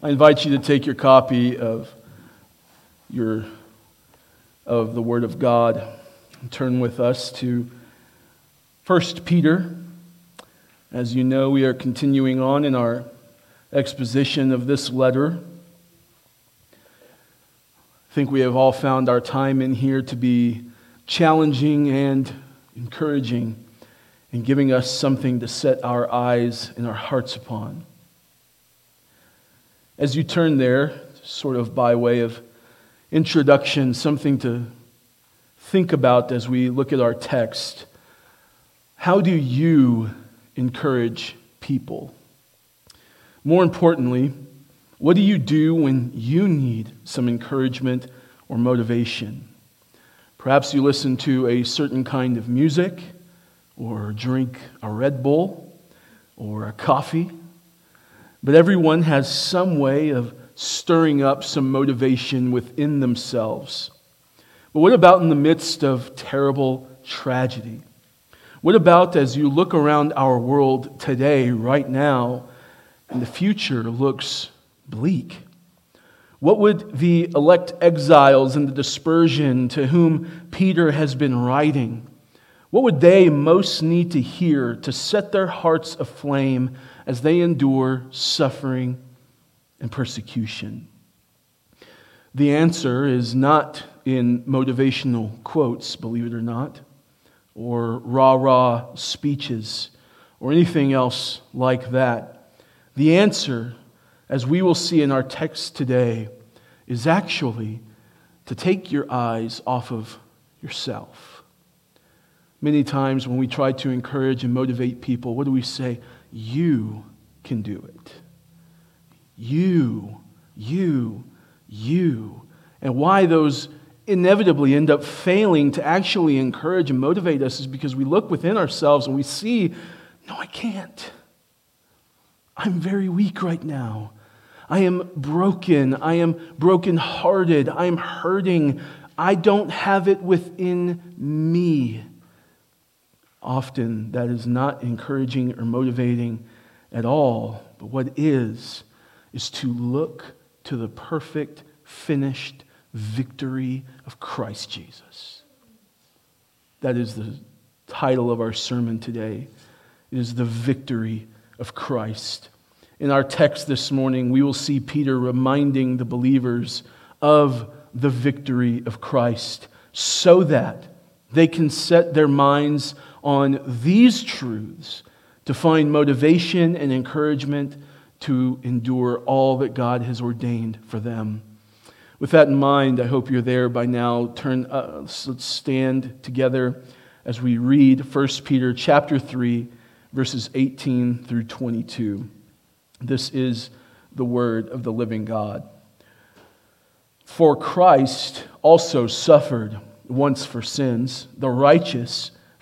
I invite you to take your copy of your of the Word of God and turn with us to 1 Peter. As you know, we are continuing on in our exposition of this letter. I think we have all found our time in here to be challenging and encouraging and giving us something to set our eyes and our hearts upon. As you turn there, sort of by way of introduction, something to think about as we look at our text. How do you encourage people? More importantly, what do you do when you need some encouragement or motivation? Perhaps you listen to a certain kind of music, or drink a Red Bull, or a coffee but everyone has some way of stirring up some motivation within themselves. But what about in the midst of terrible tragedy? What about as you look around our world today, right now, and the future looks bleak? What would the elect exiles and the dispersion to whom Peter has been writing, what would they most need to hear to set their hearts aflame as they endure suffering and persecution? The answer is not in motivational quotes, believe it or not, or rah rah speeches, or anything else like that. The answer, as we will see in our text today, is actually to take your eyes off of yourself. Many times when we try to encourage and motivate people, what do we say? You can do it. You, you, you. And why those inevitably end up failing to actually encourage and motivate us is because we look within ourselves and we see, no, I can't. I'm very weak right now. I am broken. I am brokenhearted. I am hurting. I don't have it within me. Often that is not encouraging or motivating at all. But what is, is to look to the perfect, finished victory of Christ Jesus. That is the title of our sermon today. It is the victory of Christ. In our text this morning, we will see Peter reminding the believers of the victory of Christ so that they can set their minds on these truths to find motivation and encouragement to endure all that God has ordained for them. With that in mind, I hope you're there by now. Turn, uh, let's stand together as we read 1 Peter chapter 3, verses 18 through 22. This is the word of the living God. For Christ also suffered once for sins, the righteous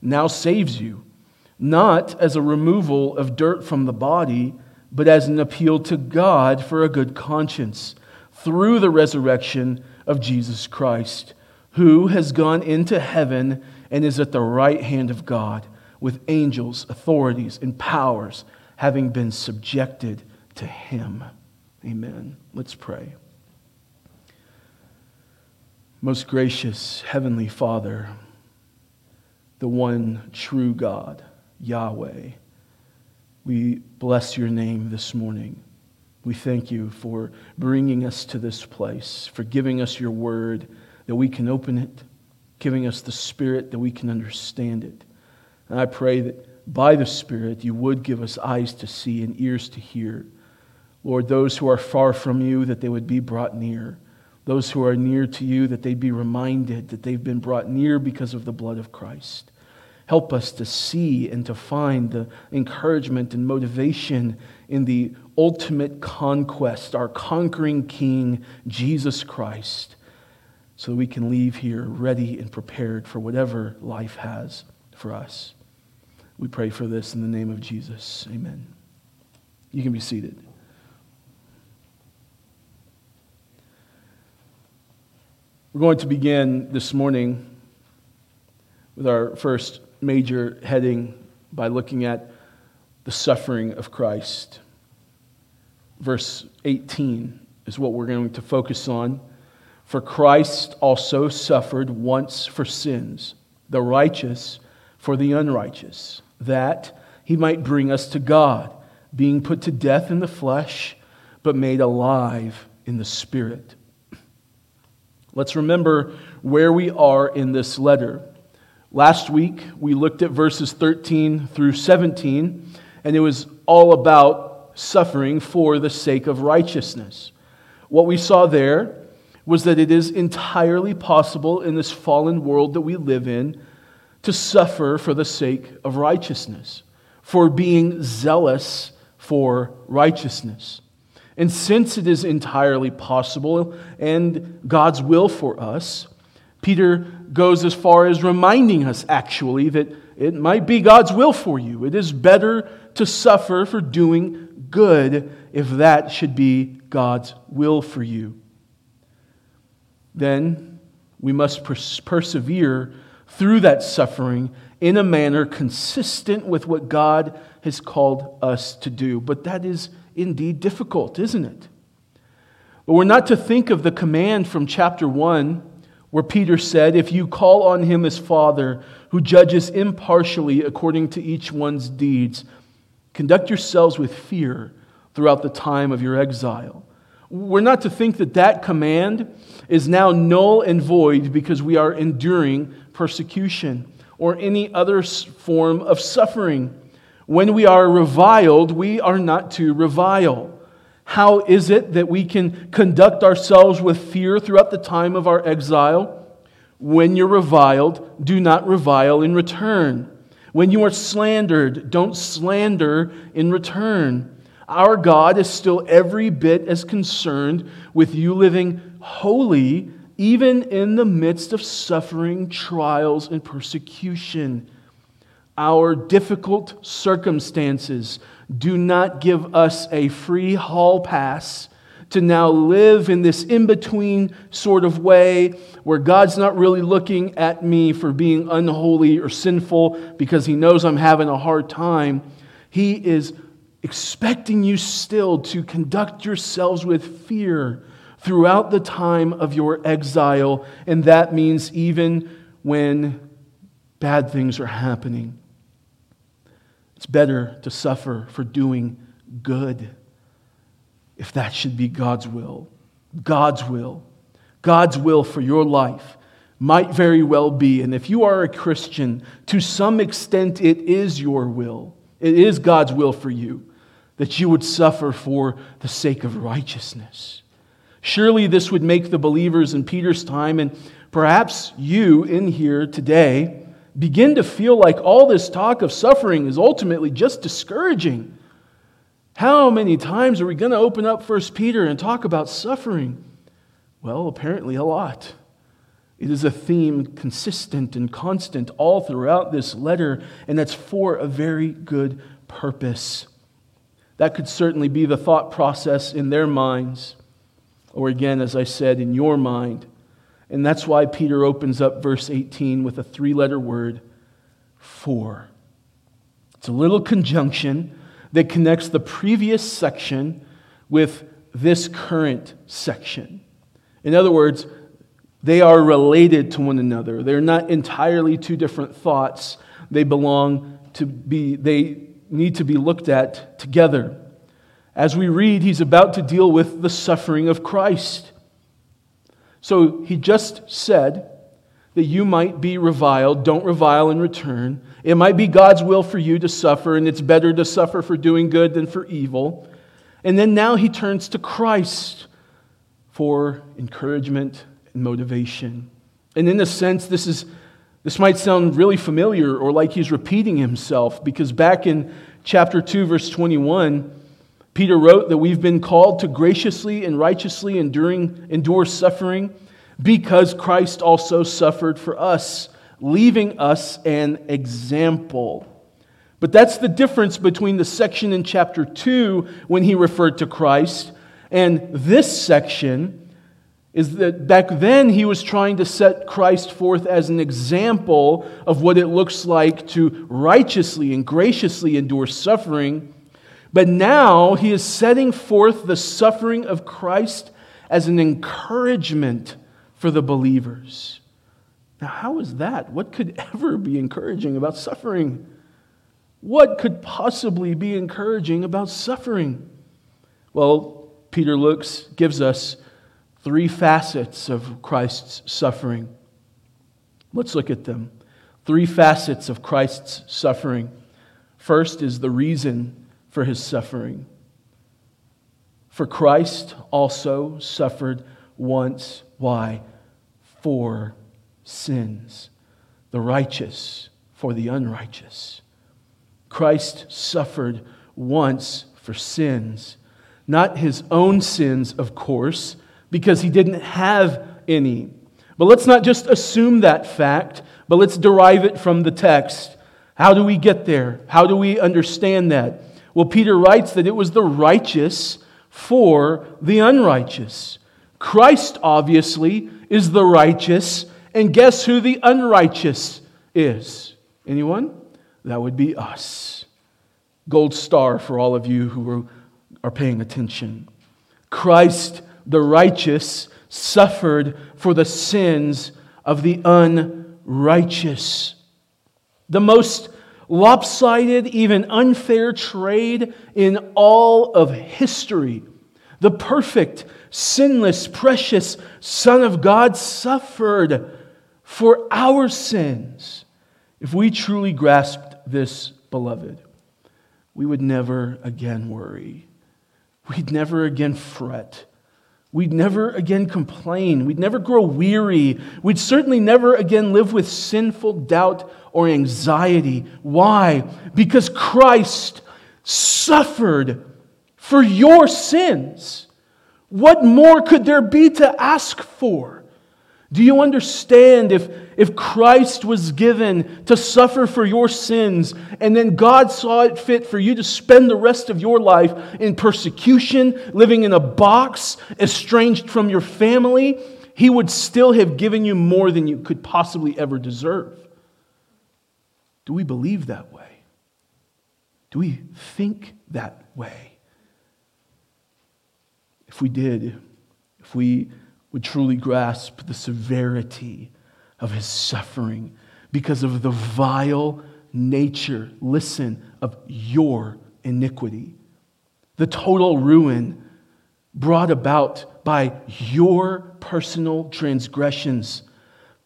now saves you, not as a removal of dirt from the body, but as an appeal to God for a good conscience through the resurrection of Jesus Christ, who has gone into heaven and is at the right hand of God with angels, authorities, and powers having been subjected to him. Amen. Let's pray. Most gracious Heavenly Father, the one true God, Yahweh. We bless your name this morning. We thank you for bringing us to this place, for giving us your word that we can open it, giving us the Spirit that we can understand it. And I pray that by the Spirit you would give us eyes to see and ears to hear. Lord, those who are far from you, that they would be brought near. Those who are near to you, that they'd be reminded that they've been brought near because of the blood of Christ. Help us to see and to find the encouragement and motivation in the ultimate conquest, our conquering King, Jesus Christ, so that we can leave here ready and prepared for whatever life has for us. We pray for this in the name of Jesus. Amen. You can be seated. We're going to begin this morning with our first major heading by looking at the suffering of Christ. Verse 18 is what we're going to focus on. For Christ also suffered once for sins, the righteous for the unrighteous, that he might bring us to God, being put to death in the flesh, but made alive in the Spirit. Let's remember where we are in this letter. Last week, we looked at verses 13 through 17, and it was all about suffering for the sake of righteousness. What we saw there was that it is entirely possible in this fallen world that we live in to suffer for the sake of righteousness, for being zealous for righteousness. And since it is entirely possible and God's will for us, Peter goes as far as reminding us, actually, that it might be God's will for you. It is better to suffer for doing good if that should be God's will for you. Then we must pers- persevere through that suffering in a manner consistent with what God has called us to do. But that is indeed difficult, isn't it? But we're not to think of the command from chapter 1 where Peter said, If you call on him as Father, who judges impartially according to each one's deeds, conduct yourselves with fear throughout the time of your exile. We're not to think that that command is now null and void because we are enduring persecution or any other form of suffering. When we are reviled, we are not to revile. How is it that we can conduct ourselves with fear throughout the time of our exile? When you're reviled, do not revile in return. When you are slandered, don't slander in return. Our God is still every bit as concerned with you living holy, even in the midst of suffering, trials, and persecution. Our difficult circumstances do not give us a free hall pass to now live in this in between sort of way where God's not really looking at me for being unholy or sinful because He knows I'm having a hard time. He is expecting you still to conduct yourselves with fear throughout the time of your exile, and that means even when bad things are happening. It's better to suffer for doing good if that should be God's will. God's will. God's will for your life might very well be, and if you are a Christian, to some extent it is your will. It is God's will for you that you would suffer for the sake of righteousness. Surely this would make the believers in Peter's time, and perhaps you in here today, begin to feel like all this talk of suffering is ultimately just discouraging. How many times are we going to open up First Peter and talk about suffering? Well, apparently a lot. It is a theme consistent and constant all throughout this letter, and that's for a very good purpose. That could certainly be the thought process in their minds, or again, as I said, in your mind. And that's why Peter opens up verse 18 with a three letter word, for. It's a little conjunction that connects the previous section with this current section. In other words, they are related to one another. They're not entirely two different thoughts. They belong to be, they need to be looked at together. As we read, he's about to deal with the suffering of Christ. So he just said that you might be reviled. Don't revile in return. It might be God's will for you to suffer, and it's better to suffer for doing good than for evil. And then now he turns to Christ for encouragement and motivation. And in a sense, this is, This might sound really familiar or like he's repeating himself because back in chapter 2, verse 21, Peter wrote that we've been called to graciously and righteously enduring, endure suffering because Christ also suffered for us, leaving us an example. But that's the difference between the section in chapter 2 when he referred to Christ and this section is that back then he was trying to set Christ forth as an example of what it looks like to righteously and graciously endure suffering. But now he is setting forth the suffering of Christ as an encouragement for the believers. Now, how is that? What could ever be encouraging about suffering? What could possibly be encouraging about suffering? Well, Peter looks, gives us three facets of Christ's suffering. Let's look at them. Three facets of Christ's suffering. First is the reason for his suffering. For Christ also suffered once. Why? For sins. The righteous for the unrighteous. Christ suffered once for sins. Not his own sins, of course, because he didn't have any. But let's not just assume that fact, but let's derive it from the text. How do we get there? How do we understand that? Well, Peter writes that it was the righteous for the unrighteous. Christ, obviously, is the righteous, and guess who the unrighteous is? Anyone? That would be us. Gold star for all of you who are paying attention. Christ the righteous suffered for the sins of the unrighteous. The most lopsided, even unfair trade in all of history. The perfect, sinless, precious Son of God suffered for our sins. If we truly grasped this, beloved, we would never again worry. We'd never again fret. We'd never again complain. We'd never grow weary. We'd certainly never again live with sinful doubt or anxiety. Why? Because Christ suffered for your sins. What more could there be to ask for? Do you understand if, if Christ was given to suffer for your sins and then God saw it fit for you to spend the rest of your life in persecution, living in a box, estranged from your family, He would still have given you more than you could possibly ever deserve? Do we believe that way? Do we think that way? If we did, if we would truly grasp the severity of his suffering because of the vile nature, listen, of your iniquity. The total ruin brought about by your personal transgressions,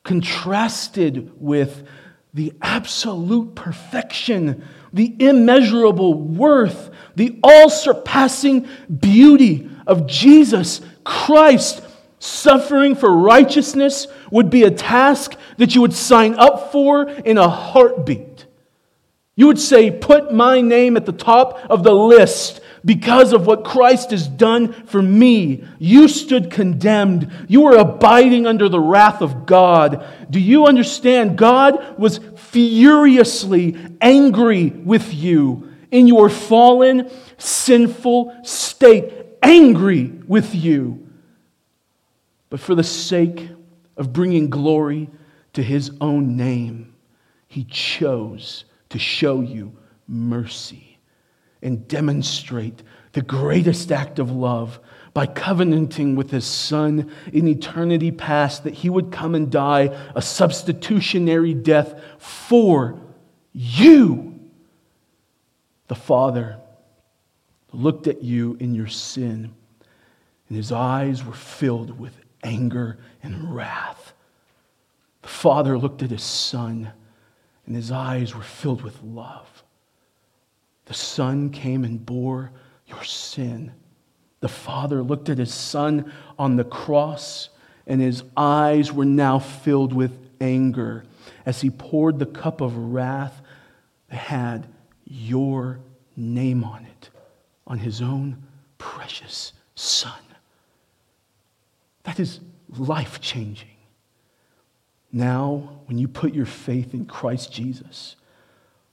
contrasted with the absolute perfection, the immeasurable worth, the all surpassing beauty of Jesus Christ Suffering for righteousness would be a task that you would sign up for in a heartbeat. You would say, Put my name at the top of the list because of what Christ has done for me. You stood condemned. You were abiding under the wrath of God. Do you understand? God was furiously angry with you in your fallen, sinful state, angry with you but for the sake of bringing glory to his own name, he chose to show you mercy and demonstrate the greatest act of love by covenanting with his son in eternity past that he would come and die a substitutionary death for you. The Father looked at you in your sin, and his eyes were filled with anger and wrath. The father looked at his son, and his eyes were filled with love. The son came and bore your sin. The father looked at his son on the cross, and his eyes were now filled with anger as he poured the cup of wrath that had your name on it, on his own precious Son. That is life changing. Now, when you put your faith in Christ Jesus,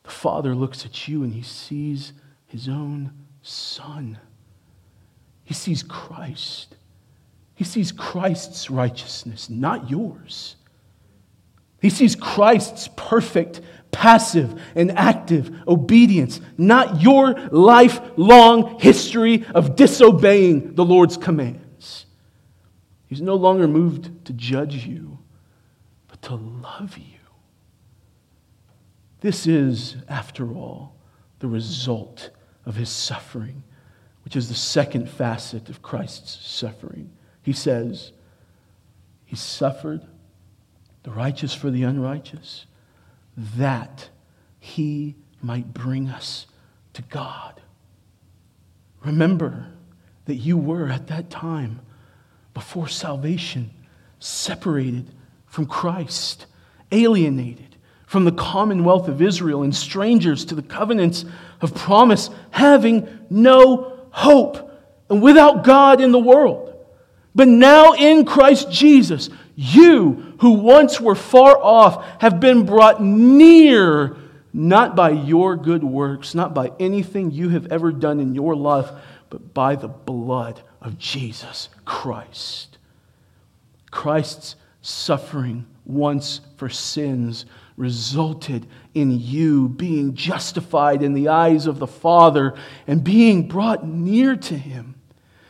the Father looks at you and he sees his own Son. He sees Christ. He sees Christ's righteousness, not yours. He sees Christ's perfect, passive, and active obedience, not your lifelong history of disobeying the Lord's commands. He's no longer moved to judge you, but to love you. This is, after all, the result of his suffering, which is the second facet of Christ's suffering. He says, He suffered the righteous for the unrighteous, that he might bring us to God. Remember that you were at that time, before salvation, separated from Christ, alienated from the commonwealth of Israel, and strangers to the covenants of promise, having no hope and without God in the world. But now in Christ Jesus, you who once were far off have been brought near, not by your good works, not by anything you have ever done in your life, but by the blood of Jesus Christ. Christ's suffering once for sins resulted in you being justified in the eyes of the Father and being brought near to Him.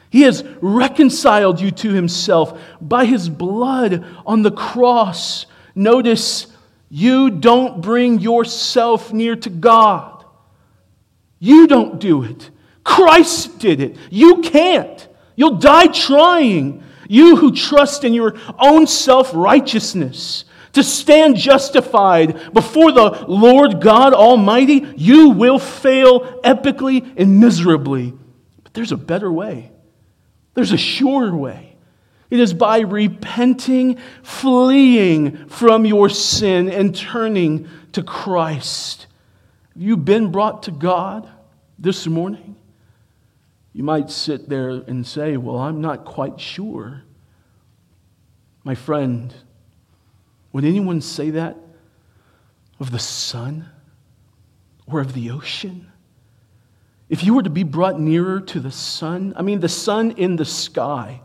He has reconciled you to himself by his blood on the cross. Notice, you don't bring yourself near to God. You don't do it. Christ did it. You can't. You'll die trying. You who trust in your own self righteousness to stand justified before the Lord God Almighty, you will fail epically and miserably. But there's a better way. There's a sure way. It is by repenting, fleeing from your sin, and turning to Christ. Have you been brought to God this morning? You might sit there and say, Well, I'm not quite sure. My friend, would anyone say that of the sun or of the ocean? If you were to be brought nearer to the sun, I mean, the sun in the sky,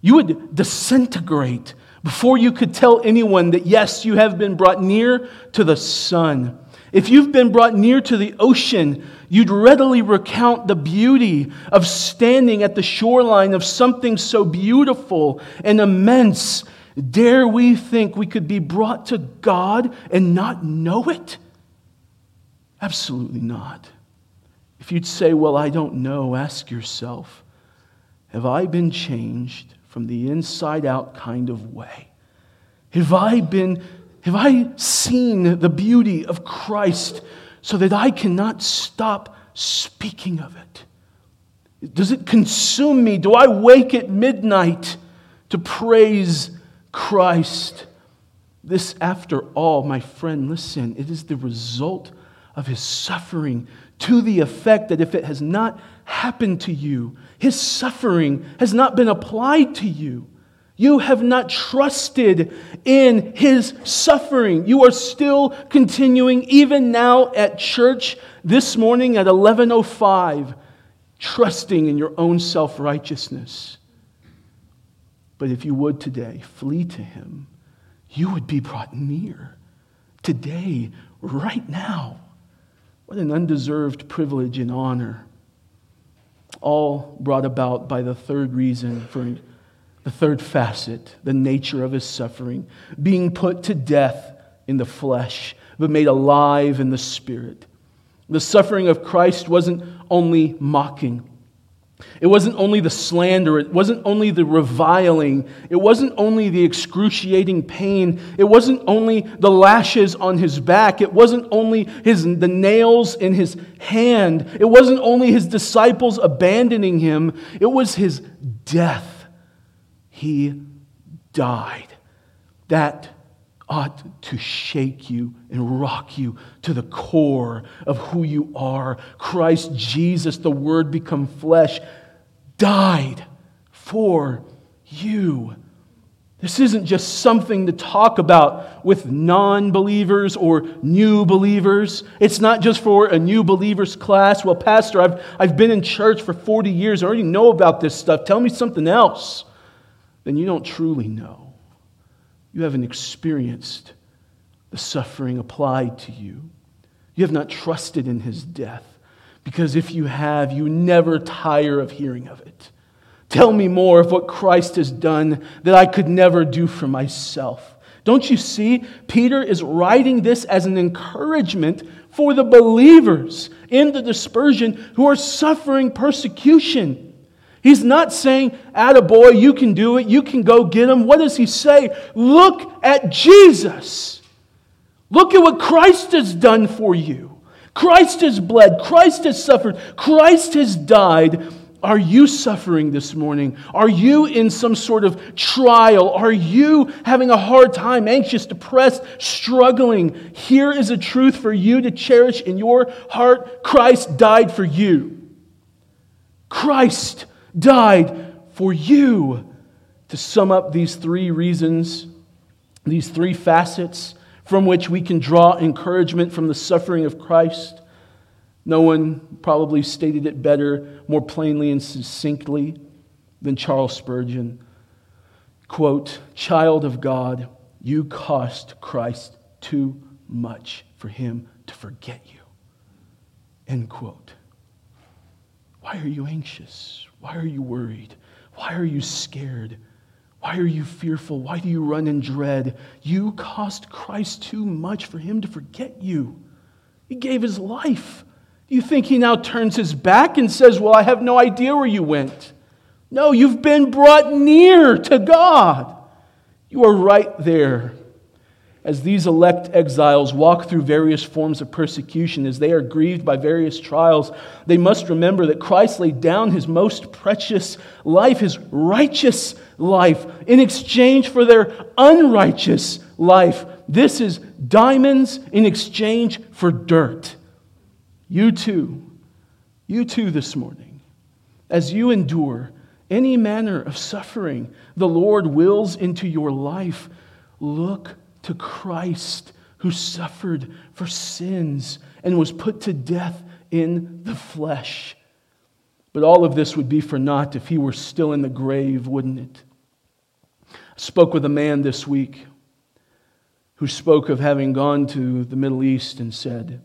you would disintegrate before you could tell anyone that, yes, you have been brought near to the sun. If you've been brought near to the ocean, you'd readily recount the beauty of standing at the shoreline of something so beautiful and immense. Dare we think we could be brought to God and not know it? Absolutely not. If you'd say, Well, I don't know, ask yourself, Have I been changed from the inside out kind of way? Have I been, have I seen the beauty of Christ so that I cannot stop speaking of it? Does it consume me? Do I wake at midnight to praise Christ? This, after all, my friend, listen, it is the result of his suffering to the effect that if it has not happened to you, his suffering has not been applied to you. You have not trusted in his suffering. You are still continuing, even now at church this morning at 1105, trusting in your own self righteousness. But if you would today flee to him, you would be brought near. Today, right now. What an undeserved privilege and honor. All brought about by the third reason for the third facet, the nature of his suffering, being put to death in the flesh, but made alive in the spirit. The suffering of Christ wasn't only mocking, it wasn't only the slander, it wasn't only the reviling, it wasn't only the excruciating pain, it wasn't only the lashes on his back, it wasn't only his, the nails in his hand, it wasn't only his disciples abandoning him, it was his death. He died. That ought to shake you and rock you to the core of who you are. Christ Jesus, the Word become flesh, died for you. This isn't just something to talk about with non believers or new believers. It's not just for a new believers class. Well, Pastor, I've, I've been in church for 40 years. I already know about this stuff. Tell me something else. Then you don't truly know. You haven't experienced the suffering applied to you. You have not trusted in his death. Because if you have, you never tire of hearing of it. Tell me more of what Christ has done that I could never do for myself. Don't you see? Peter is writing this as an encouragement for the believers in the dispersion who are suffering persecution. He's not saying, Attaboy, you can do it, you can go get him. What does he say? Look at Jesus. Look at what Christ has done for you. Christ has bled, Christ has suffered, Christ has died are you suffering this morning? Are you in some sort of trial? Are you having a hard time, anxious, depressed, struggling? Here is a truth for you to cherish in your heart Christ died for you. Christ died for you. To sum up these three reasons, these three facets from which we can draw encouragement from the suffering of Christ no one probably stated it better, more plainly and succinctly than Charles Spurgeon. Quote, Child of God, you cost Christ too much for him to forget you. End quote. Why are you anxious? Why are you worried? Why are you scared? Why are you fearful? Why do you run in dread? You cost Christ too much for him to forget you. He gave his life Do you think he now turns his back and says, Well, I have no idea where you went? No, you've been brought near to God. You are right there. As these elect exiles walk through various forms of persecution, as they are grieved by various trials, they must remember that Christ laid down his most precious life, his righteous life, in exchange for their unrighteous life. This is diamonds in exchange for dirt. You too, you too this morning, as you endure any manner of suffering the Lord wills into your life, look to Christ who suffered for sins and was put to death in the flesh. But all of this would be for naught if he were still in the grave, wouldn't it? I spoke with a man this week who spoke of having gone to the Middle East and said,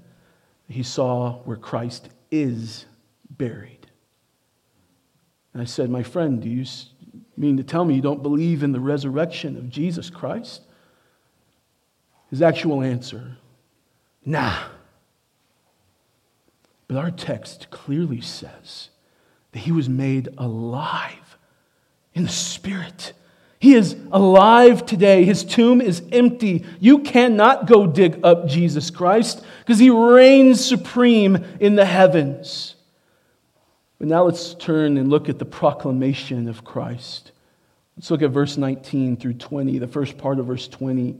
he saw where Christ is buried. And I said, My friend, do you mean to tell me you don't believe in the resurrection of Jesus Christ? His actual answer, Nah. But our text clearly says that he was made alive in the Spirit. He is alive today. His tomb is empty. You cannot go dig up Jesus Christ because he reigns supreme in the heavens. But now let's turn and look at the proclamation of Christ. Let's look at verse 19 through 20, the first part of verse 20.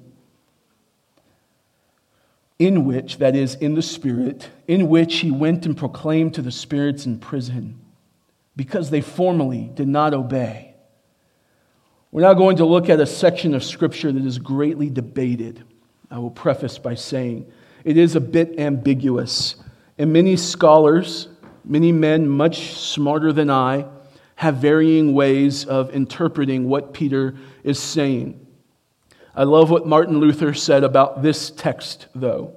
In which, that is, in the Spirit, in which he went and proclaimed to the spirits in prison, because they formerly did not obey we're now going to look at a section of Scripture that is greatly debated. I will preface by saying it is a bit ambiguous, and many scholars, many men much smarter than I, have varying ways of interpreting what Peter is saying. I love what Martin Luther said about this text, though.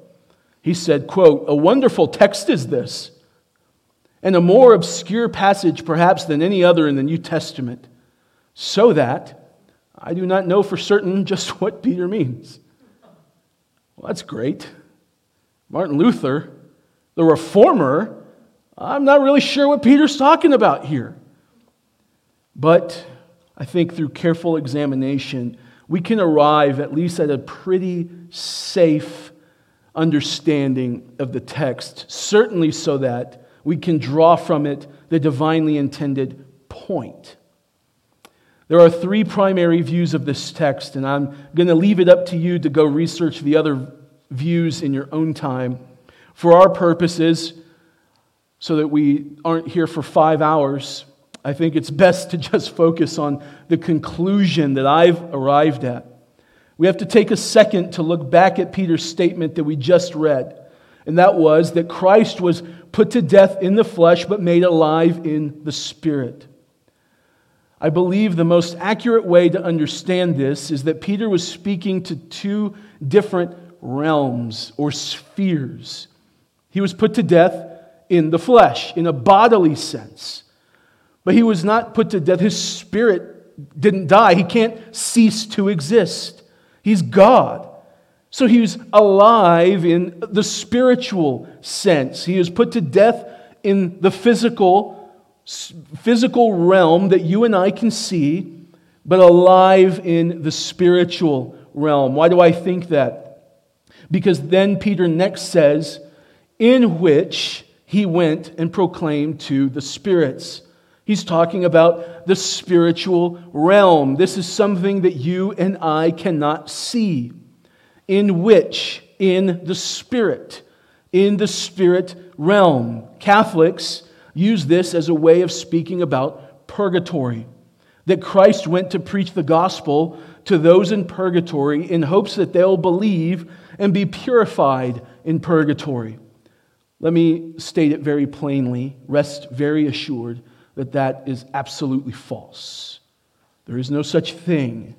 He said, quote, A wonderful text is this, and a more obscure passage perhaps than any other in the New Testament, so that I do not know for certain just what Peter means. Well, that's great. Martin Luther, the reformer, I'm not really sure what Peter's talking about here. But I think through careful examination, we can arrive at least at a pretty safe understanding of the text, certainly so that we can draw from it the divinely intended point. There are three primary views of this text, and I'm going to leave it up to you to go research the other views in your own time. For our purposes, so that we aren't here for five hours, I think it's best to just focus on the conclusion that I've arrived at. We have to take a second to look back at Peter's statement that we just read, and that was that Christ was put to death in the flesh but made alive in the spirit. I believe the most accurate way to understand this is that Peter was speaking to two different realms or spheres. He was put to death in the flesh, in a bodily sense. But he was not put to death. His spirit didn't die. He can't cease to exist. He's God. So he was alive in the spiritual sense. He was put to death in the physical physical realm that you and I can see, but alive in the spiritual realm. Why do I think that? Because then Peter next says, in which he went and proclaimed to the spirits. He's talking about the spiritual realm. This is something that you and I cannot see. In which, in the spirit, in the spirit realm. Catholics use this as a way of speaking about purgatory. That Christ went to preach the gospel to those in purgatory in hopes that they'll believe and be purified in purgatory. Let me state it very plainly, rest very assured that that is absolutely false. There is no such thing.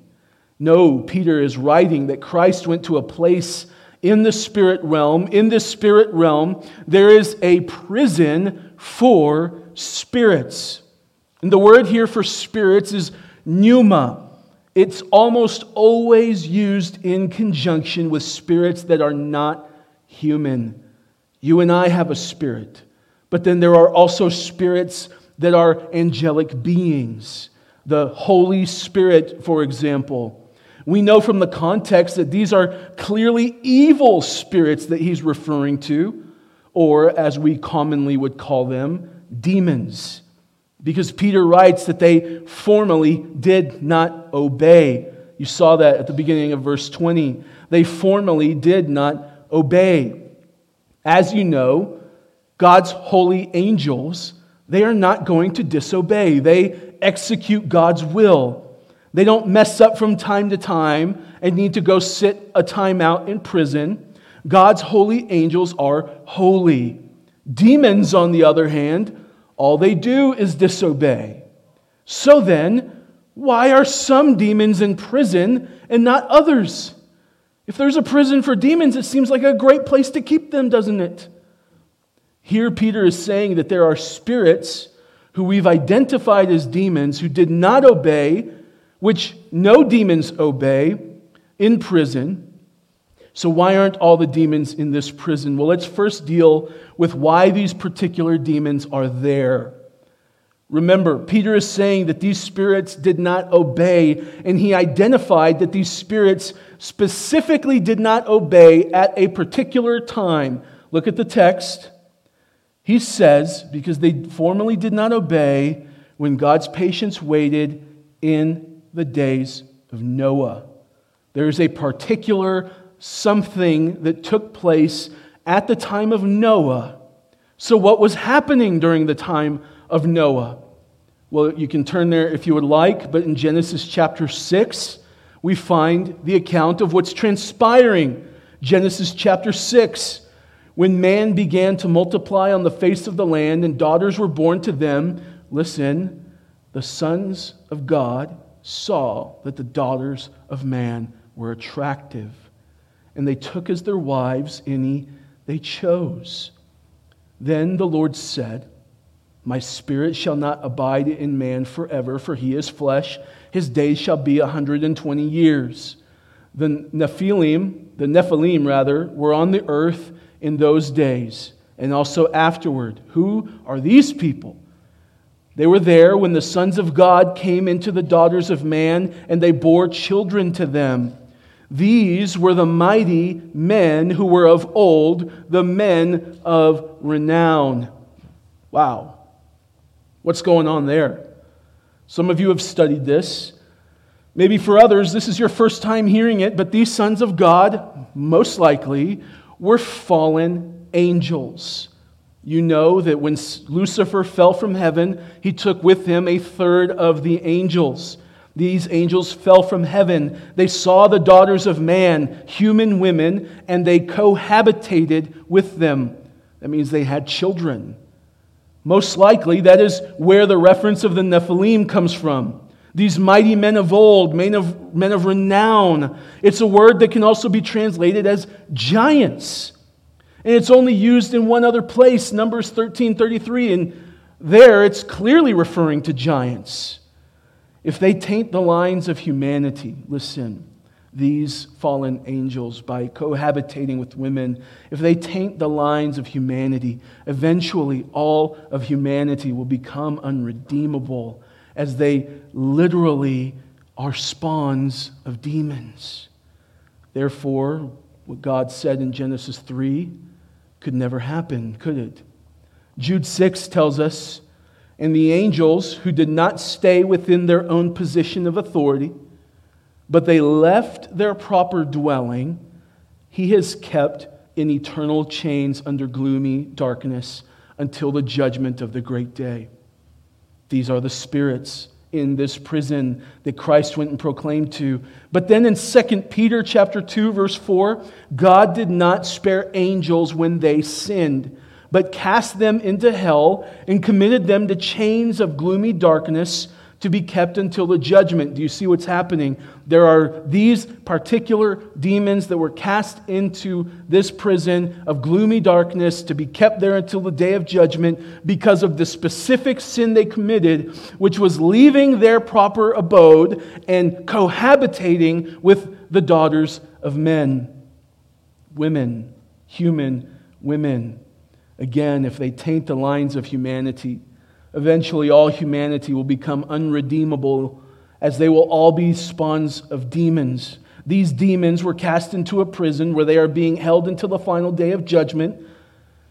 No, Peter is writing that Christ went to a place in the spirit realm. In the spirit realm, there is a prison for spirits. And the word here for spirits is pneuma. It's almost always used in conjunction with spirits that are not human. You and I have a spirit, but then there are also spirits that are angelic beings. The Holy Spirit, for example. We know from the context that these are clearly evil spirits that he's referring to, or as we commonly would call them, demons. Because Peter writes that they formally did not obey. You saw that at the beginning of verse 20. They formally did not obey. As you know, God's holy angels, they are not going to disobey. They execute God's will. They don't mess up from time to time and need to go sit a time out in prison. God's holy angels are holy. Demons, on the other hand, all they do is disobey. So then, why are some demons in prison and not others? If there's a prison for demons, it seems like a great place to keep them, doesn't it? Here, Peter is saying that there are spirits who we've identified as demons who did not obey, which no demons obey, in prison. So, why aren't all the demons in this prison? Well, let's first deal with why these particular demons are there. Remember, Peter is saying that these spirits did not obey, and he identified that these spirits specifically did not obey at a particular time. Look at the text. He says, because they formerly did not obey when God's patience waited in the days of Noah. There is a particular something that took place at the time of Noah. So, what was happening during the time of Noah? Well, you can turn there if you would like, but in Genesis chapter 6, we find the account of what's transpiring. Genesis chapter 6, when man began to multiply on the face of the land and daughters were born to them, listen, the sons of God saw that the daughters of man were attractive, and they took as their wives any they chose. Then the Lord said, my spirit shall not abide in man forever, for he is flesh. His days shall be a 120 years. The Nephilim, the Nephilim rather, were on the earth in those days and also afterward. Who are these people? They were there when the sons of God came into the daughters of man, and they bore children to them. These were the mighty men who were of old, the men of renown. Wow. What's going on there? Some of you have studied this. Maybe for others, this is your first time hearing it, but these sons of God, most likely, were fallen angels. You know that when Lucifer fell from heaven, he took with him a third of the angels. These angels fell from heaven. They saw the daughters of man, human women, and they cohabitated with them. That means they had children. Most likely, that is where the reference of the Nephilim comes from. These mighty men of old, men of, men of renown. It's a word that can also be translated as giants. And it's only used in one other place, Numbers 13 33. And there it's clearly referring to giants. If they taint the lines of humanity, listen, these fallen angels by cohabitating with women, if they taint the lines of humanity, eventually all of humanity will become unredeemable as they literally are spawns of demons. Therefore, what God said in Genesis 3 could never happen, could it? Jude 6 tells us, and the angels who did not stay within their own position of authority, but they left their proper dwelling, he has kept in eternal chains under gloomy darkness until the judgment of the great day. These are the spirits in this prison that Christ went and proclaimed to. But then in 2 Peter chapter 2 verse 4, God did not spare angels when they sinned, but cast them into hell and committed them to chains of gloomy darkness to be kept until the judgment. Do you see what's happening? There are these particular demons that were cast into this prison of gloomy darkness to be kept there until the day of judgment because of the specific sin they committed, which was leaving their proper abode and cohabitating with the daughters of men, women, human women. Again, if they taint the lines of humanity, Eventually, all humanity will become unredeemable as they will all be spawns of demons. These demons were cast into a prison where they are being held until the final day of judgment.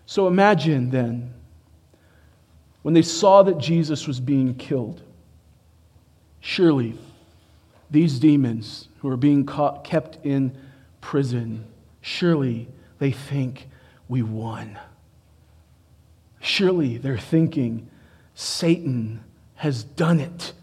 So imagine then, when they saw that Jesus was being killed, surely these demons who are being caught, kept in prison, surely they think we won. Surely they're thinking Satan has done it.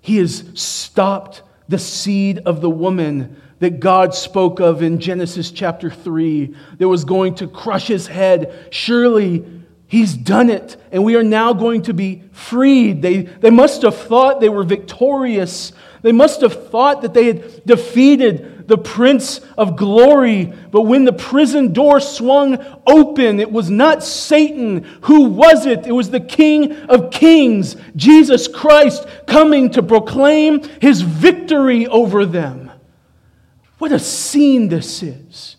He has stopped the seed of the woman that God spoke of in Genesis chapter 3 that was going to crush his head. Surely he's done it, and we are now going to be freed. They, they must have thought they were victorious. They must have thought that they had defeated the Prince of Glory. But when the prison door swung open, it was not Satan. Who was it? It was the King of Kings, Jesus Christ, coming to proclaim his victory over them. What a scene this is.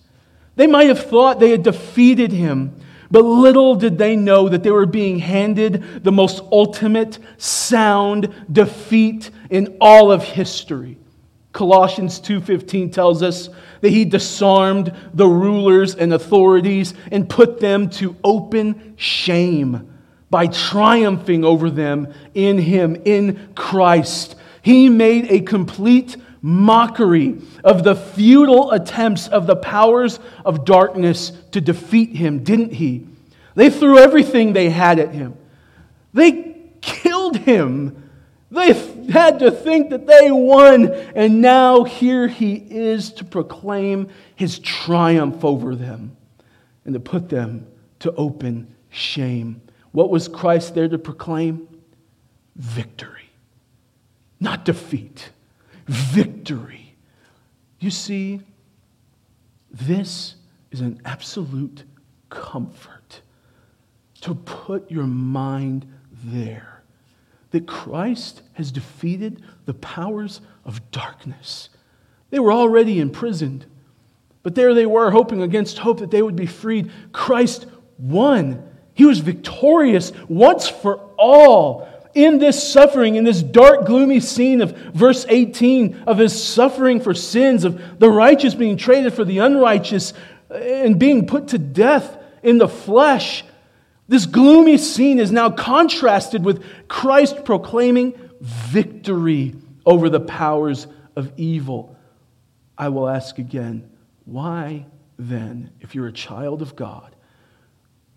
They might have thought they had defeated him. But little did they know that they were being handed the most ultimate, sound defeat in all of history. Colossians 2:15 tells us that he disarmed the rulers and authorities and put them to open shame by triumphing over them in him in Christ. He made a complete mockery of the futile attempts of the powers of darkness to defeat him, didn't he? They threw everything they had at him. They killed him they had to think that they won, and now here he is to proclaim his triumph over them and to put them to open shame. What was Christ there to proclaim? Victory, not defeat. Victory. You see, this is an absolute comfort to put your mind there that Christ has defeated the powers of darkness. They were already imprisoned, but there they were, hoping against hope that they would be freed. Christ won. He was victorious once for all in this suffering, in this dark, gloomy scene of verse 18 of his suffering for sins, of the righteous being traded for the unrighteous uh, and being put to death in the flesh. This gloomy scene is now contrasted with Christ proclaiming victory over the powers of evil. I will ask again, why then, if you're a child of God,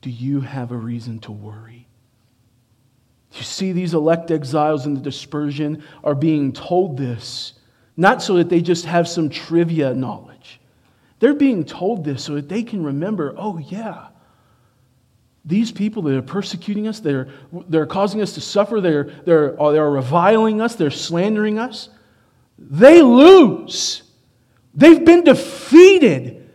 do you have a reason to worry? You see, these elect exiles in the dispersion are being told this, not so that they just have some trivia knowledge. They're being told this so that they can remember oh, yeah, these people that are persecuting us, they're, they're causing us to suffer, they're, they're, uh, they're reviling us, they're slandering us, they lose. They've been defeated.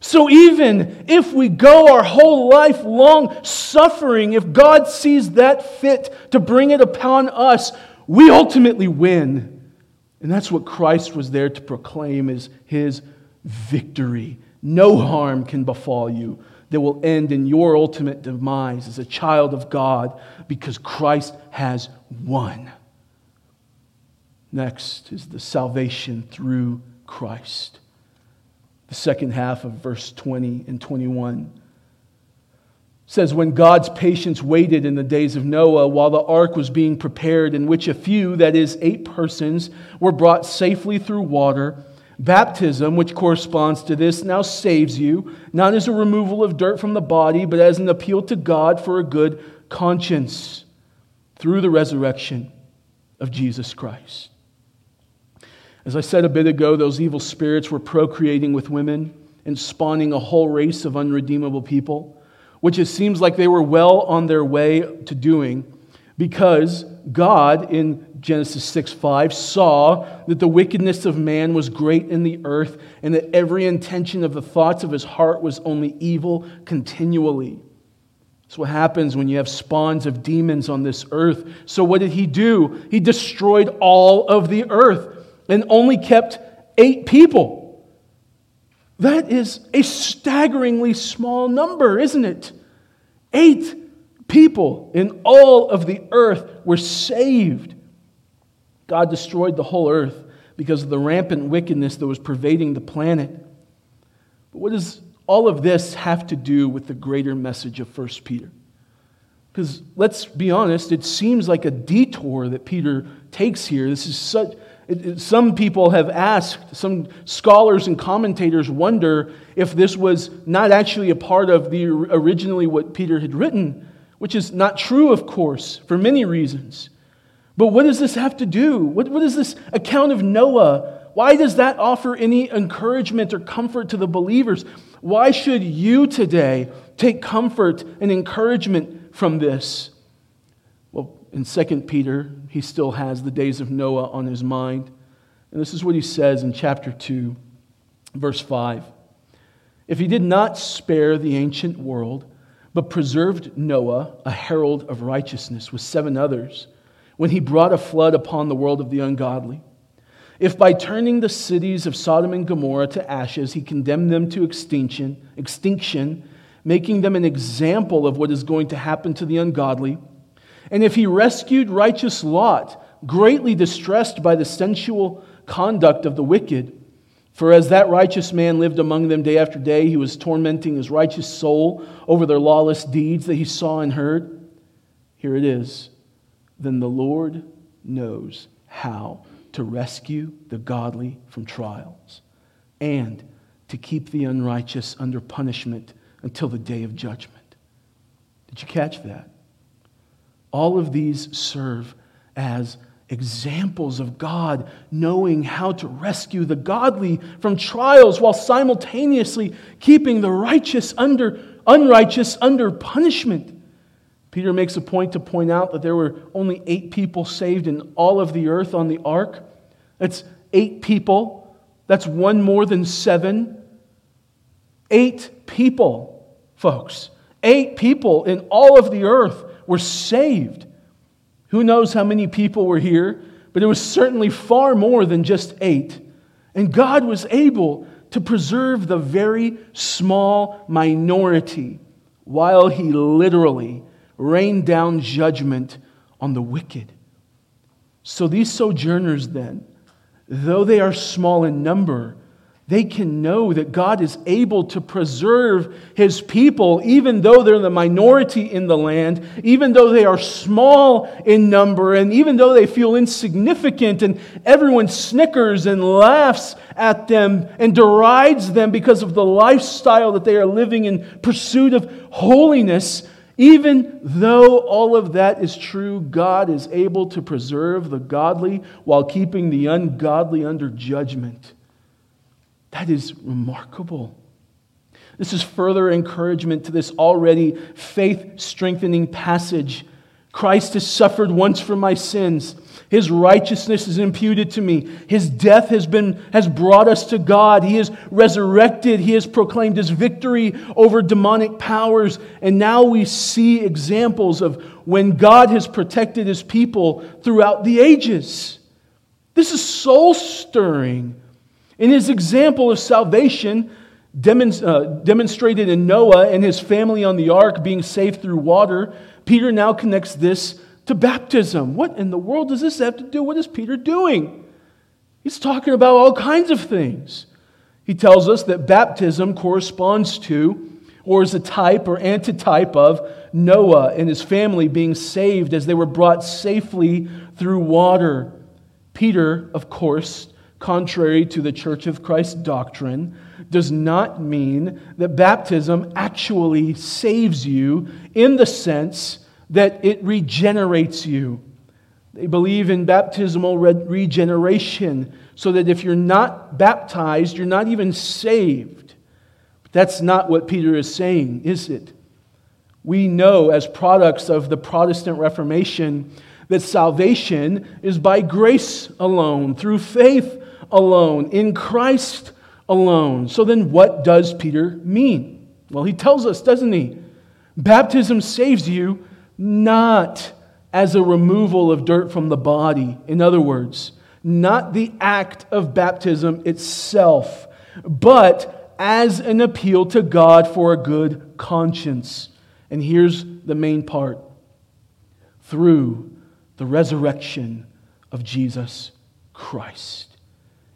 So even if we go our whole life long suffering, if God sees that fit to bring it upon us, we ultimately win. And that's what Christ was there to proclaim is his victory. No harm can befall you that will end in your ultimate demise as a child of God because Christ has won. Next is the salvation through Christ. The second half of verse 20 and 21 says, When God's patience waited in the days of Noah while the ark was being prepared, in which a few, that is, eight persons, were brought safely through water Baptism, which corresponds to this, now saves you, not as a removal of dirt from the body, but as an appeal to God for a good conscience through the resurrection of Jesus Christ. As I said a bit ago, those evil spirits were procreating with women and spawning a whole race of unredeemable people, which it seems like they were well on their way to doing because God, in Genesis 6 5, saw that the wickedness of man was great in the earth, and that every intention of the thoughts of his heart was only evil continually. That's what happens when you have spawns of demons on this earth. So, what did he do? He destroyed all of the earth and only kept eight people. That is a staggeringly small number, isn't it? Eight people in all of the earth were saved. God destroyed the whole earth because of the rampant wickedness that was pervading the planet. But what does all of this have to do with the greater message of 1 Peter? Because let's be honest, it seems like a detour that Peter takes here. This is such. It, it, some people have asked, some scholars and commentators wonder if this was not actually a part of the originally what Peter had written, which is not true, of course, for many reasons. But what does this have to do? What, what is this account of Noah? Why does that offer any encouragement or comfort to the believers? Why should you today take comfort and encouragement from this? Well, in 2 Peter, he still has the days of Noah on his mind. And this is what he says in chapter 2, verse 5. If he did not spare the ancient world, but preserved Noah, a herald of righteousness, with seven others, when he brought a flood upon the world of the ungodly. If by turning the cities of Sodom and Gomorrah to ashes, he condemned them to extinction, extinction, making them an example of what is going to happen to the ungodly, and if he rescued righteous Lot, greatly distressed by the sensual conduct of the wicked, for as that righteous man lived among them day after day, he was tormenting his righteous soul over their lawless deeds that he saw and heard. Here it is. Then the Lord knows how to rescue the godly from trials and to keep the unrighteous under punishment until the day of judgment. Did you catch that? All of these serve as examples of God knowing how to rescue the godly from trials while simultaneously keeping the righteous under unrighteous under punishment. Peter makes a point to point out that there were only 8 people saved in all of the earth on the ark. That's 8 people. That's one more than 7. 8 people, folks. 8 people in all of the earth were saved. Who knows how many people were here, but it was certainly far more than just eight. And God was able to preserve the very small minority while He literally rained down judgment on the wicked. So these sojourners, then, though they are small in number, they can know that God is able to preserve his people, even though they're the minority in the land, even though they are small in number, and even though they feel insignificant, and everyone snickers and laughs at them and derides them because of the lifestyle that they are living in pursuit of holiness. Even though all of that is true, God is able to preserve the godly while keeping the ungodly under judgment. That is remarkable. This is further encouragement to this already faith strengthening passage. Christ has suffered once for my sins. His righteousness is imputed to me. His death has, been, has brought us to God. He is resurrected. He has proclaimed his victory over demonic powers. And now we see examples of when God has protected his people throughout the ages. This is soul stirring. In his example of salvation, uh, demonstrated in Noah and his family on the ark being saved through water, Peter now connects this to baptism. What in the world does this have to do? What is Peter doing? He's talking about all kinds of things. He tells us that baptism corresponds to, or is a type or antitype of, Noah and his family being saved as they were brought safely through water. Peter, of course, contrary to the Church of Christ doctrine, does not mean that baptism actually saves you in the sense that it regenerates you. They believe in baptismal regeneration, so that if you're not baptized, you're not even saved. But that's not what Peter is saying, is it? We know as products of the Protestant Reformation that salvation is by grace alone, through faith alone, in Christ alone. So then, what does Peter mean? Well, he tells us, doesn't he? Baptism saves you not as a removal of dirt from the body. In other words, not the act of baptism itself, but as an appeal to God for a good conscience. And here's the main part through the resurrection of Jesus Christ.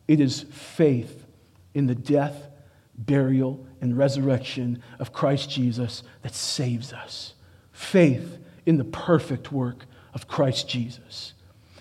It is faith in the death, burial, and resurrection of Christ Jesus that saves us. Faith in the perfect work of Christ Jesus.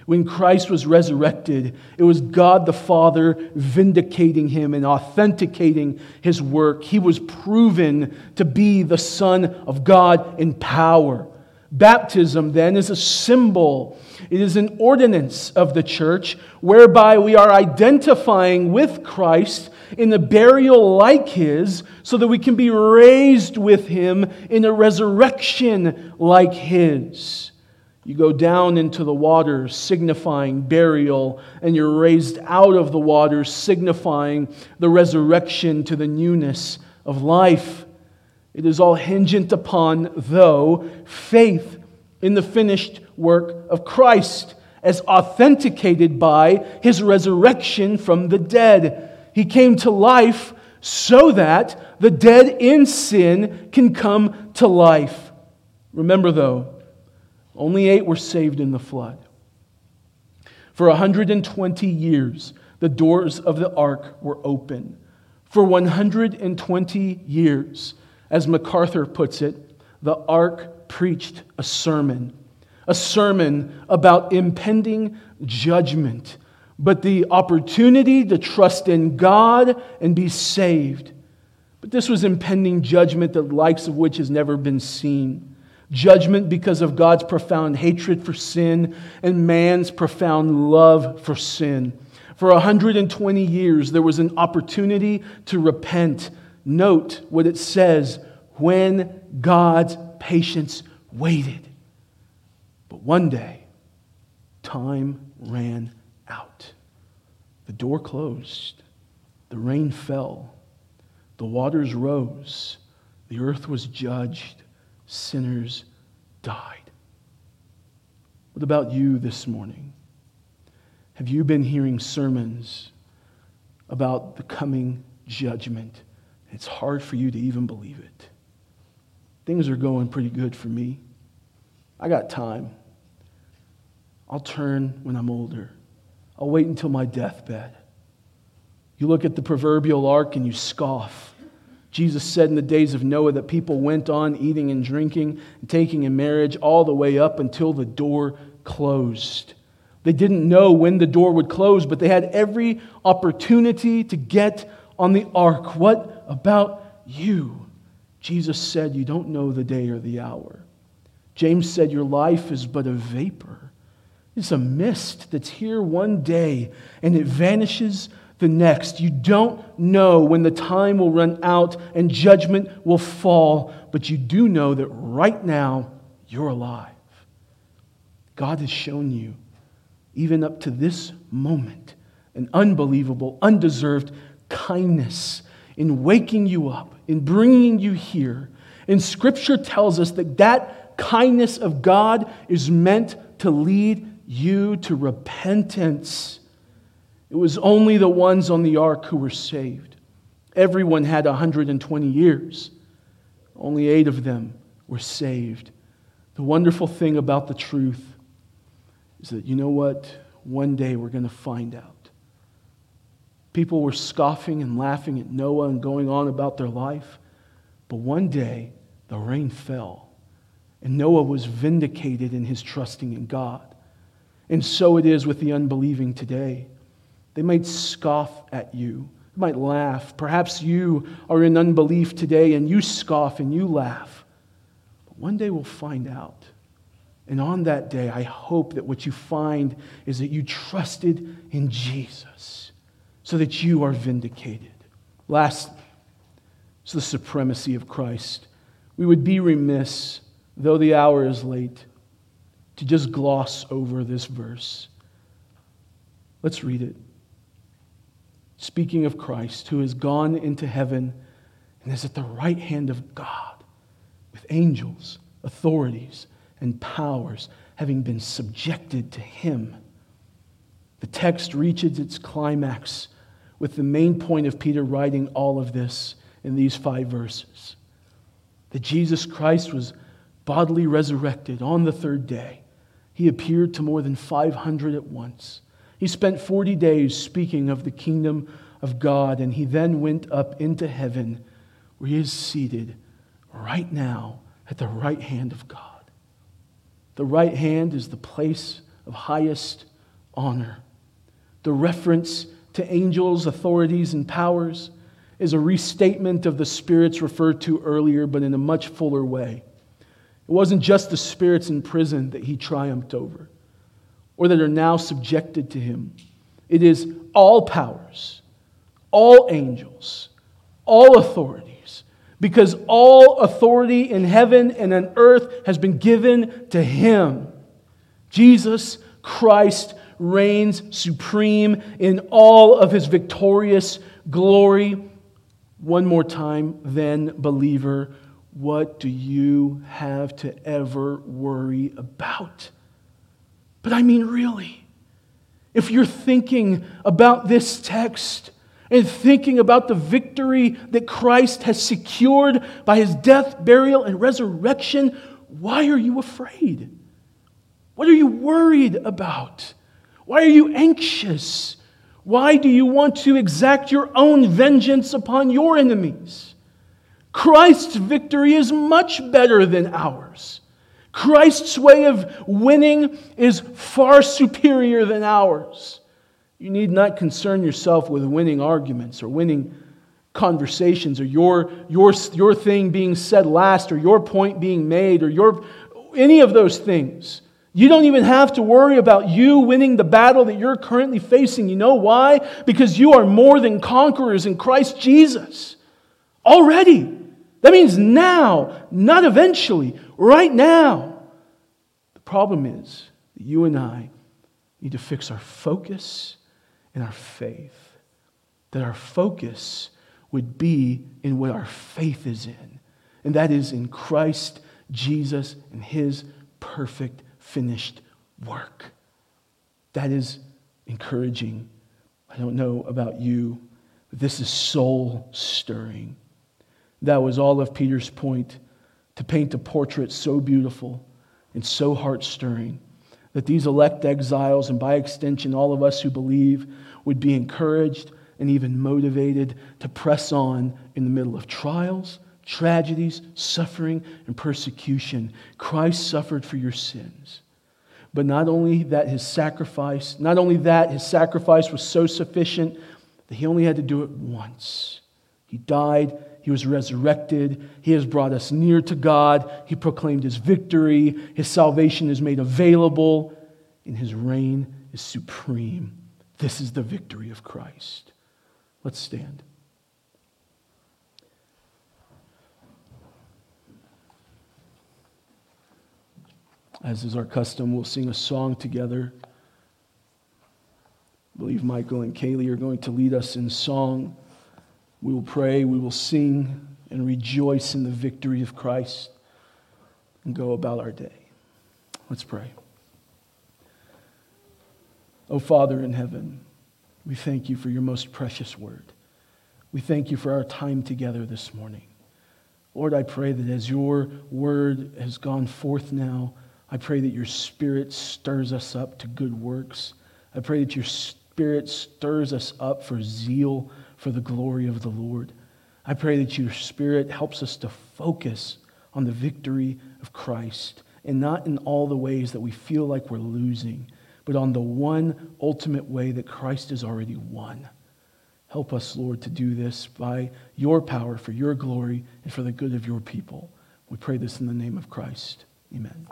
When Christ was resurrected, it was God the Father vindicating him and authenticating his work. He was proven to be the Son of God in power. Baptism, then, is a symbol, it is an ordinance of the church whereby we are identifying with Christ in a burial like his so that we can be raised with him in a resurrection like his. You go down into the waters, signifying burial, and you're raised out of the waters, signifying the resurrection to the newness of life. It is all hingent upon, though, faith in the finished work of Christ, as authenticated by his resurrection from the dead. He came to life so that the dead in sin can come to life. Remember, though, only eight were saved in the flood. For 120 years, the doors of the ark were open. For 120 years, as MacArthur puts it, the ark preached a sermon, a sermon about impending judgment, but the opportunity to trust in God and be saved. But this was impending judgment, the likes of which has never been seen. Judgment because of God's profound hatred for sin and man's profound love for sin. For 120 years, there was an opportunity to repent Note what it says when God's patience waited. But one day, time ran out. The door closed, the rain fell, the waters rose, the earth was judged, sinners died. What about you this morning? Have you been hearing sermons about the coming judgment? It's hard for you to even believe it. Things are going pretty good for me. I got time. I'll turn when I'm older. I'll wait until my deathbed. You look at the proverbial ark and you scoff. Jesus said in the days of Noah that people went on eating and drinking and taking in marriage all the way up until the door closed. They didn't know when the door would close, but they had every opportunity to get on the ark. What about you? Jesus said, You don't know the day or the hour. James said, Your life is but a vapor. It's a mist that's here one day and it vanishes the next. You don't know when the time will run out and judgment will fall, but you do know that right now you're alive. God has shown you, even up to this moment, an unbelievable, undeserved kindness in waking you up, in bringing you here. And Scripture tells us that that kindness of God is meant to lead you to repentance. It was only the ones on the ark who were saved. Everyone had 120 years. Only eight of them were saved. The wonderful thing about the truth is that, you know what? One day we're going to find out. People were scoffing and laughing at Noah and going on about their life. But one day, the rain fell, and Noah was vindicated in his trusting in God. And so it is with the unbelieving today. They might scoff at you, they might laugh. Perhaps you are in unbelief today and you scoff and you laugh. But one day we'll find out. And on that day, I hope that what you find is that you trusted in Jesus so that you are vindicated. Lastly, it's the supremacy of Christ. We would be remiss, though the hour is late, to just gloss over this verse. Let's read it. Speaking of Christ, who has gone into heaven and is at the right hand of God with angels, authorities, and powers having been subjected to him. The text reaches its climax with the main point of Peter writing all of this in these five verses that Jesus Christ was bodily resurrected on the third day. He appeared to more than 500 at once. He spent 40 days speaking of the kingdom of God, and he then went up into heaven where he is seated right now at the right hand of God. The right hand is the place of highest honor. The reference to angels, authorities, and powers is a restatement of the spirits referred to earlier, but in a much fuller way. It wasn't just the spirits in prison that he triumphed over or that are now subjected to him. It is all powers, all angels, all authorities, because all authority in heaven and on earth has been given to him. Jesus Christ reigns supreme in all of his victorious glory. One more time, then, believer, what do you have to ever worry about? But I mean, really, if you're thinking about this text, and thinking about the victory that Christ has secured by his death, burial, and resurrection, why are you afraid? What are you worried about? Why are you anxious? Why do you want to exact your own vengeance upon your enemies? Christ's victory is much better than ours. Christ's way of winning is far superior than ours. You need not concern yourself with winning arguments or winning conversations or your, your, your thing being said last or your point being made or your, any of those things. You don't even have to worry about you winning the battle that you're currently facing. You know why? Because you are more than conquerors in Christ Jesus. Already. That means now, not eventually, right now. The problem is that you and I need to fix our focus and our faith. That our focus would be in what our faith is in, and that is in Christ Jesus and his perfect finished work. That is encouraging. I don't know about you, but this is soul stirring. That was all of Peter's point to paint a portrait so beautiful and so heart stirring that these elect exiles, and by extension, all of us who believe, would be encouraged and even motivated to press on in the middle of trials, tragedies, suffering, and persecution. Christ suffered for your sins. But not only that, his sacrifice, not only that, his sacrifice was so sufficient that he only had to do it once. He died, he was resurrected, he has brought us near to God, he proclaimed his victory, his salvation is made available, and his reign is supreme. This is the victory of Christ. Let's stand. As is our custom, we'll sing a song together. I believe Michael and Kaylee are going to lead us in song. We will pray, we will sing, and rejoice in the victory of Christ and go about our day. Let's pray. Oh, Father in heaven, we thank you for your most precious word. We thank you for our time together this morning. Lord, I pray that as your word has gone forth now, I pray that your spirit stirs us up to good works. I pray that your spirit stirs us up for zeal for the glory of the Lord. I pray that your spirit helps us to focus on the victory of Christ and not in all the ways that we feel like we're losing, but on the one ultimate way that Christ has already won. Help us, Lord, to do this by your power, for your glory, and for the good of your people. We pray this in the name of Christ. Amen.